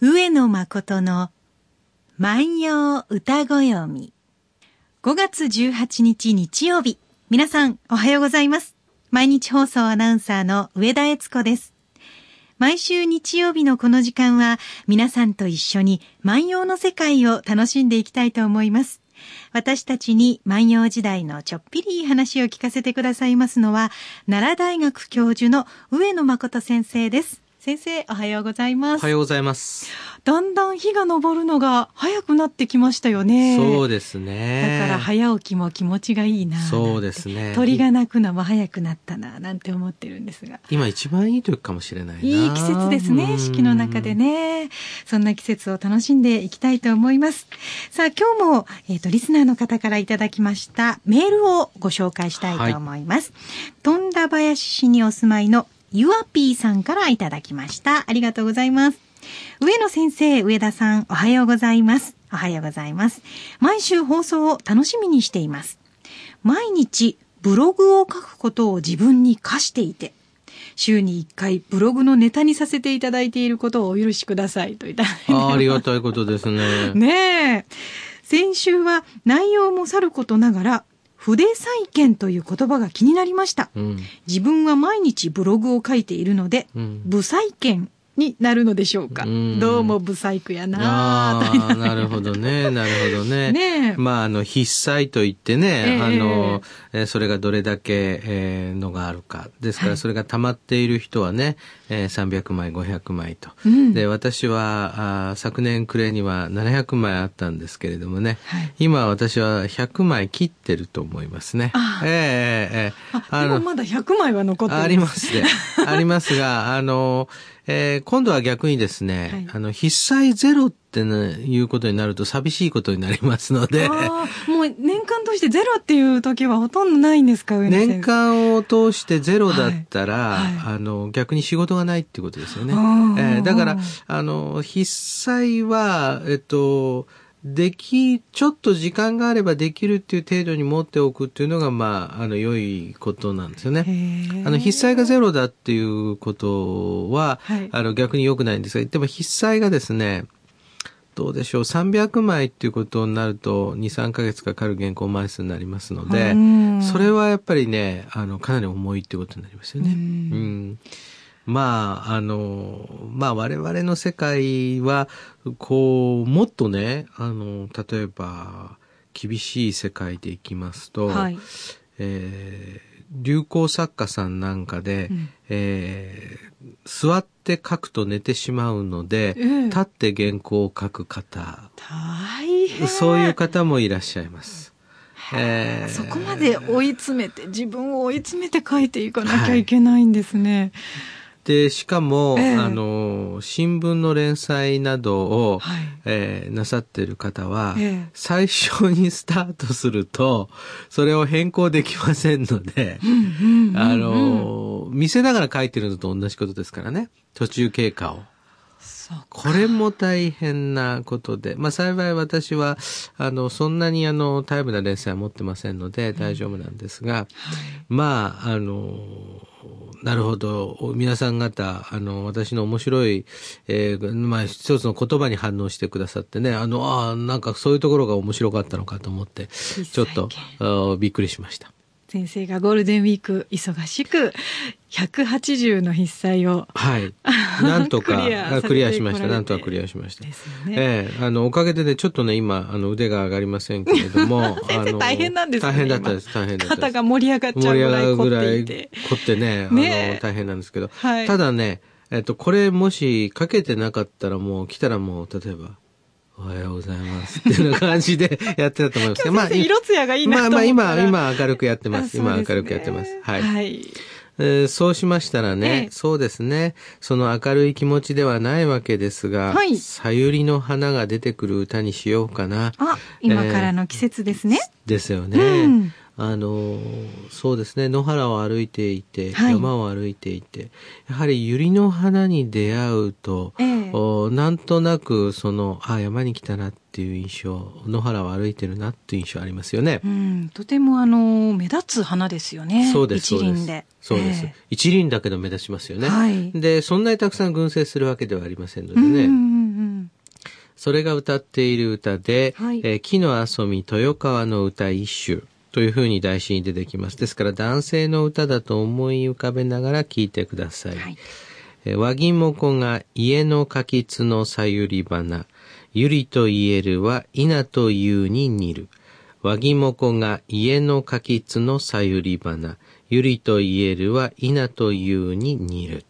上野誠の万葉歌ご読み。5月18日日曜日。皆さん、おはようございます。毎日放送アナウンサーの上田悦子です。毎週日曜日のこの時間は、皆さんと一緒に万葉の世界を楽しんでいきたいと思います。私たちに万葉時代のちょっぴりいい話を聞かせてくださいますのは、奈良大学教授の上野誠先生です。先生、おはようございます。おはようございます。だんだん日が昇るのが早くなってきましたよね。そうですね。だから早起きも気持ちがいいな。そうですね。鳥が鳴くのも早くなったな、なんて思ってるんですが。今一番いい時かもしれないな。いい季節ですね、四季の中でね。そんな季節を楽しんでいきたいと思います。さあ、今日も、えっ、と、リスナーの方からいただきましたメールをご紹介したいと思います。富田林市にお住まいのゆあぴーさんからいただきました。ありがとうございます。上野先生、上田さん、おはようございます。おはようございます。毎週放送を楽しみにしています。毎日ブログを書くことを自分に課していて、週に1回ブログのネタにさせていただいていることをお許しくださいといただいて。あありがたいことですね。ねえ。先週は内容もさることながら、筆採検という言葉が気になりました。うん。自分は毎日ブログを書いているので、うん。部採検になるのでしょうか。うんどうもブサイクやなあなるほどね。なるほどね。ねえまあ、あの、筆採といってね、ええあの、えーそれがどれだけ、えーのがあるか。ですかはいら、それが溜まっている人はね、えー300枚、500枚と。うんで、私は、あー昨年暮れには700枚あったんですけれどもね、はい今私は100枚切ってると思いますね。ええええええあ、でもまだ100枚は残ってる。ありますね。ありますが、あの、えー今度は逆にですね、はいあの、筆採ゼロってね、いうことになると寂しいことになりますので、ああ、もう年間通してゼロっていう時はほとんどないんですか、年間を通してゼロだったら、はい。はい。あの、逆に仕事がないっていうことですよね。えーだから、あの、筆採は、えっと、でき、ちょっと時間があればできるっていう程度に持っておくっていうのが、まあ、あの、良いことなんですよね。あの、筆採がゼロだっていうことは、はい。あの、逆に良くないんですが、でも筆採がですね、どうでしょう、300枚っていうことになると、2、3ヶ月かかる原稿枚数になりますのでうん、それはやっぱりね、あの、かなり重いってことになりますよね。ううんん。まあ、あの、まあ我々の世界は、こう、もっとね、あの、例えば、厳しい世界でいきますと、はい。えー流行作家さんなんかで、うんえー座って書くと寝てしまうので、ええ立って原稿を書く方、大変。そういう方もいらっしゃいます。えーそこまで追い詰めて、自分を追い詰めて書いていかなきゃいけないんですね。で、しかも、ええあの、新聞の連載などを、はいえーなさってる方は、ええ最初にスタートすると、それを変更できませんので、あの、見せながら書いてるのと同じことですからね。途中経過を。これも大変なことで、まあ幸い私は、あの、そんなにあの、タイムな連載は持ってませんので大丈夫なんですが、まあ、あの、なるほど。皆さん方、あの、私の面白い、えーまあ、一つの言葉に反応してくださってね、あの、ああ、なんかそういうところが面白かったのかと思って、ちょっと、びっくりしました。先生がゴールデンウィーク忙しく180の筆採をはい。なんとか、クリアしました。なんとかクリアしました。ね。ええあの、おかげでね、ちょっとね、今、あの、腕が上がりませんけれども、大変なんですね大変だったです、大変だったです。肩が盛り上がっちゃうぐらい凝って。凝ってね、あねえの、大変なんですけど、はいただね、えっと、これもしかけてなかったらもう、来たらもう、例えば、おはようございますっていう感じでやってたと思いますけど、今日先生色艶がいいなと思まあまあ今、今明るくやってます。すね明るくやってます。はい。はい。えーそうしましたらね、ええそうですね、その明るい気持ちではないわけですが、はいさゆりの花が出てくる歌にしようかな。あ、今からの季節ですね。ですよね。うんあの、そうですね、野原を歩いていて、はい山を歩いていて、やはり百合の花に出会うと、ええおなんとなく、その、あ、山に来たなっていう印象、野原を歩いてるなっていう印象ありますよね。うん、とてもあの、目立つ花ですよね。そうです、一輪で。そうです、え一輪だけど目立ちますよね。はいで、そんなにたくさん群生するわけではありませんのでね。えうんうんうんそれが歌っている歌で、はいえー木の遊び豊川の歌一首というふうに題詞に出てきます。ですから男性の歌だと思い浮かべながら聴いてください。はい。えー和木もこが家の柿つのさゆり花。ゆりと言えるは稲というに似る。和木もこが家の柿つのさゆり花。ゆりと言えるは稲というに似る。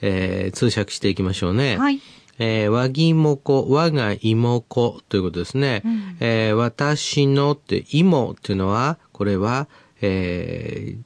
えー通訳していきましょうね。はい。えー和木もこ、我が妹子ということですね。うんえー私のって、妹っていうのは、これは、えー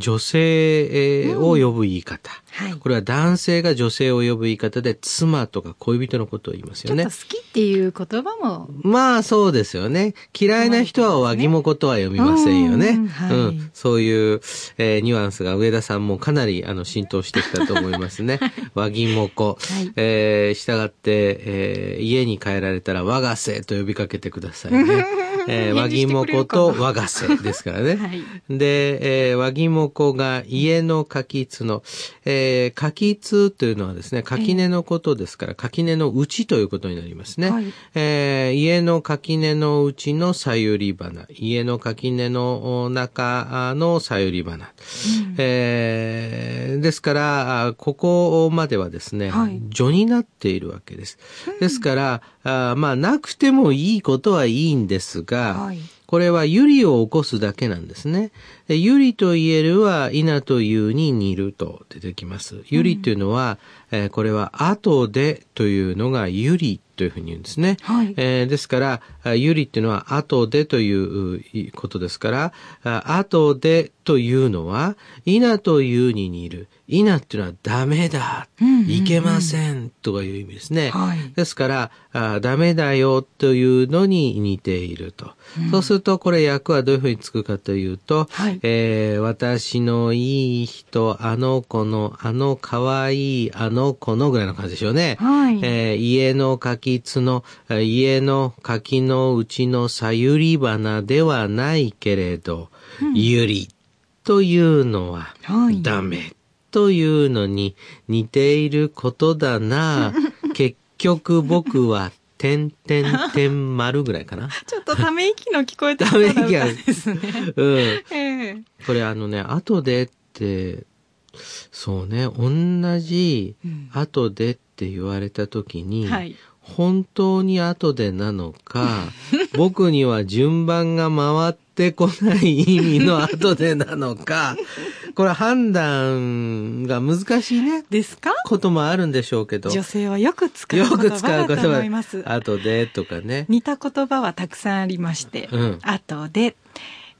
女性えーを呼ぶ言い方。はい。これは男性が女性を呼ぶ言い方で、妻とか恋人のことを言いますよねちょっと。好きっていう言葉も、まあそうですよね。嫌いな人は和ぎもことは読みませんよね。うんはいうんそういう、えーニュアンスが上田さんもかなりあの浸透してきたと思いますね。和ぎもこ。はいえー、従って、えー家に帰られたら我がせと呼びかけてくださいね。えー、和ぎもこと我がせですからね。はい。で、えー、和ぎもこが家の柿つの、えー、柿つというのはですね、垣根のことですから、垣根の内ということになりますね。はい。えー家の垣根の内のさゆり花、家の垣根の中のさゆり花。えーですから、あここまではですね、はい。序になっているわけです。ですから、あまあ、なくてもいいことはいいんですが、はいこれはゆりを起こすだけなんですね。でゆりと言えるは稲というに似ると出てきます。ゆりというのは、えーこれは後でというのがゆりというふうに言うんですね。はいえーですから、あゆりっていうのは後でというういことですから、あ後でというのは、稲というに似る。稲っていうのはダメだ。うんうんうんいけません。とかいう意味ですね。はいですから、あダメだよというのに似ていると。そうすると、これ役はどういうふうにつくかというと、はいえー私のいい人、あの子の、あの可愛いあの子のぐらいの感じでしょうね。はいえー家の柿つの、えー家の柿のうちのさゆり花ではないけれど、ゆりというのははいダメというのに似ていることだな。結局僕は、てんてんてん丸ぐらいかな。ちょっとため息の聞こえてそうな歌ですね。うん。ええこれあのね、後でって、そうね、同じうん後でって言われた時に、はい本当に後でなのか、僕には順番が回ってこない意味の後でなのか、これ判断が難しいね、ですか？こともあるんでしょうけど、女性はよく使うよ言く使う葉だと言思います。葉、後でとかね。似た言葉はたくさんありまして、うん後で、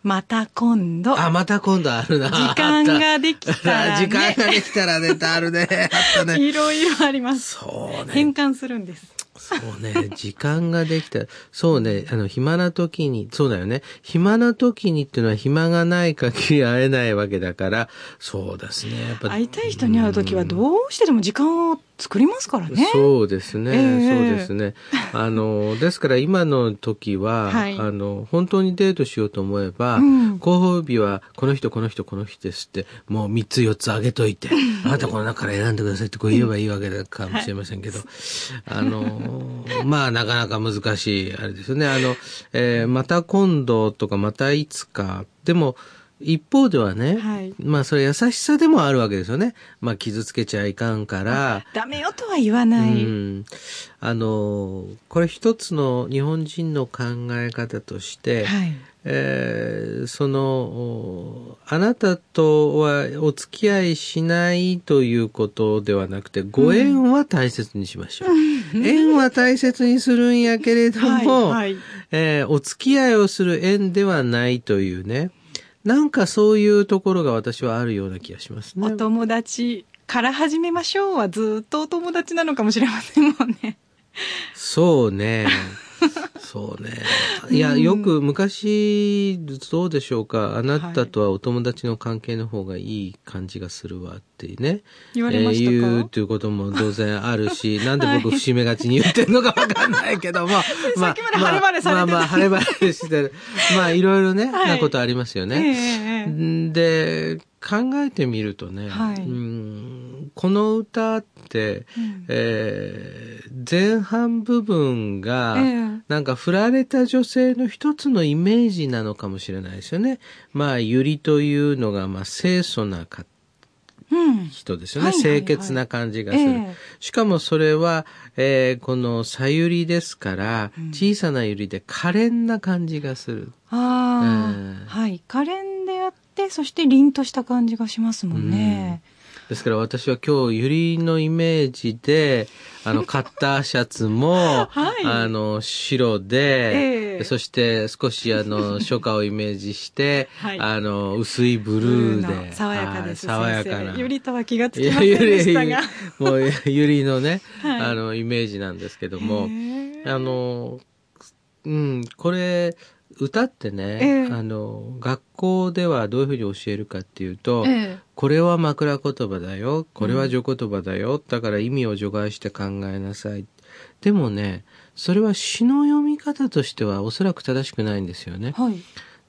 また今度、あ、また今度あるな。時間ができたらね時間ができたらね、あるね。あったね。いろいろあります。そうね。変換するんです。そうね、時間ができた。そうね、あの、暇な時に、そうだよね。暇な時にっていうのは暇がない限り会えないわけだから、そうですね。やっぱ会いたい人に会う時はどうしてでも時間を作りますからね。そうですね、ええそうですね。あの、ですから今の時は、はいあの、本当にデートしようと思えば、うん候補日はこの人、この人、この人ですって、もう3つ4つあげといて、あなたこの中から選んでくださいってこう言えばいいわけだかもしれませんけど、あの、まあなかなか難しい、あれですよね。あの、えーまた今度とかまたいつか、でも、一方ではね、はいまあそれ優しさでもあるわけですよね。まあ傷つけちゃいかんから、ダメよとは言わない。うん、あのこれ一つの日本人の考え方として、はい。えーそのおあなたとはお付き合いしないということではなくてご縁は大切にしましょう。縁は大切にするんやけれども、はいはいえーお付き合いをする縁ではないというねなんかそういうところが私はあるような気がしますね。お友達から始めましょうはずっとお友達なのかもしれませんもんね。そうね。そうね。いや、よく昔、どうでしょうか。あなたとはお友達の関係の方がいい感じがするわってね。言われましたか？えー言うということも当然あるし、なんで僕節目がちに言ってるのかわかんないけども。さっきまで晴れ晴れされてたまあまあ、晴れ晴れしてる。まあ、いろいろね、はいなことありますよええね。ええで、考えてみるとね、はいうんこの歌って、うんえー前半部分が、ええなんか振られた女性の一つのイメージなのかもしれないですよね。まあ、ゆりというのが、まあ、清楚なかうん。人ですよね。はいはいはい清潔な感じがする。ええしかもそれは、えーこのさゆりですから、小さなゆりで可憐な感じがする。ああ、ええはい。可憐て、そして凛とした感じがしますもんね。ですから私は今日ゆりのイメージで、あの、カッターシャツも、はいあの、白で、ええそして少しあの、初夏をイメージして、はいあの、薄いブルーで。の爽やかです。はい爽やかな。ゆりとは気がつきませんでしたが。もう、ゆりのね、はいあの、イメージなんですけども、あの、うん、これ、歌ってね、ええあの、学校ではどういうふうに教えるかっていうと、ええこれは枕言葉だよ。これは序言葉だよ。だから意味を除外して考えなさい。でもね、それは詩の読み方としてはおそらく正しくないんですよね。はい。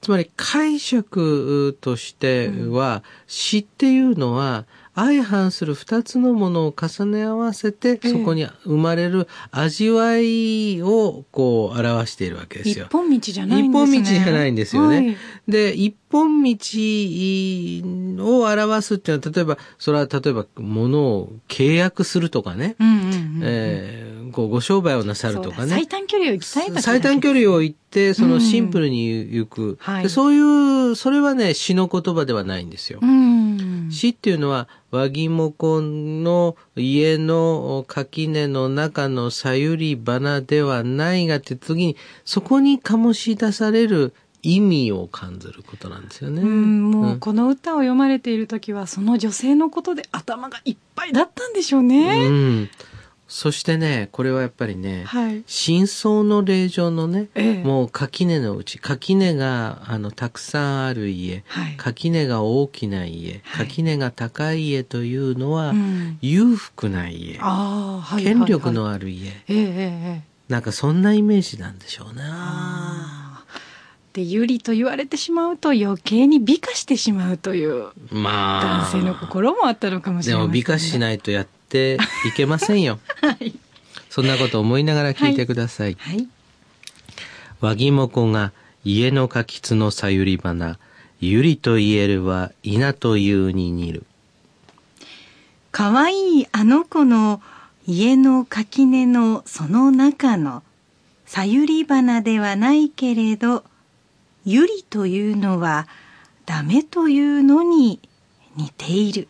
つまり解釈としては、詩っていうのは相反する二つのものを重ね合わせて、ええそこに生まれる味わいをこう表しているわけですよ。一本道じゃないんですね。一本道じゃないんですよね。はいで、一本道を表すっていうのは、例えば、それは例えば物を契約するとかね、こうご商売をなさるとかね最。短距離を行きたい最短距離を行って、そのシンプルに行く、はいでそういう、それはね、詩の言葉ではないんですよ。うん。詩っていうのは、和木もこの家の垣根の中のさゆり花ではないがって次に、そこに醸し出される意味を感じることなんですよね。うん、もううんこの歌を読まれている時は、その女性のことで頭がいっぱいだったんでしょうね。うん。そしてね、これはやっぱりね、はい。真相の霊場のね、ええもう垣根のうち、垣根が、あの、たくさんある家、はい。垣根が大きな家、はい垣根が高い家というのは、うん裕福な家。権力のはいある家、ええ。なんかそんなイメージなんでしょうね。ああ。で、ゆりと言われてしまうと余計に美化してしまうというまあ。男性の心もあったのかもしれません、でも美化しないとやっていけませんよ。はい。そんなこと思いながら聞いてください。はい。和木もこが家の柿つのさゆり花、ゆりと言えるは稲というに似る。かわいいあの子の家の垣根のその中のさゆり花ではないけれど、ゆりというのはダメというのに似ている。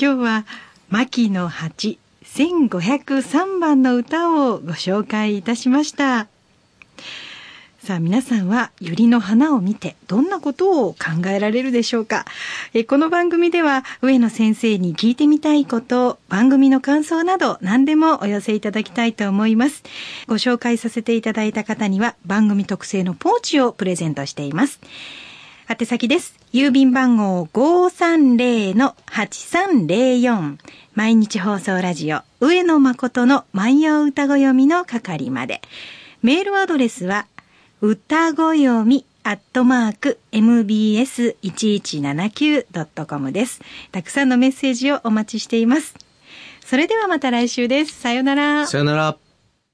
今日は牧野八1503番の歌をご紹介いたしました。さあ皆さんはユリの花を見てどんなことを考えられるでしょうか？えこの番組では上野先生に聞いてみたいこと番組の感想など何でもお寄せいただきたいと思いますご紹介させていただいた方には番組特製のポーチをプレゼントしています宛先です。郵便番号530-8304毎日放送ラジオ上野誠の万葉歌子読みの係まで。メールアドレスは歌ご読みアットマーク mbs1179.com です。たくさんのメッセージをお待ちしています。それではまた来週です。さよなら。さよなら。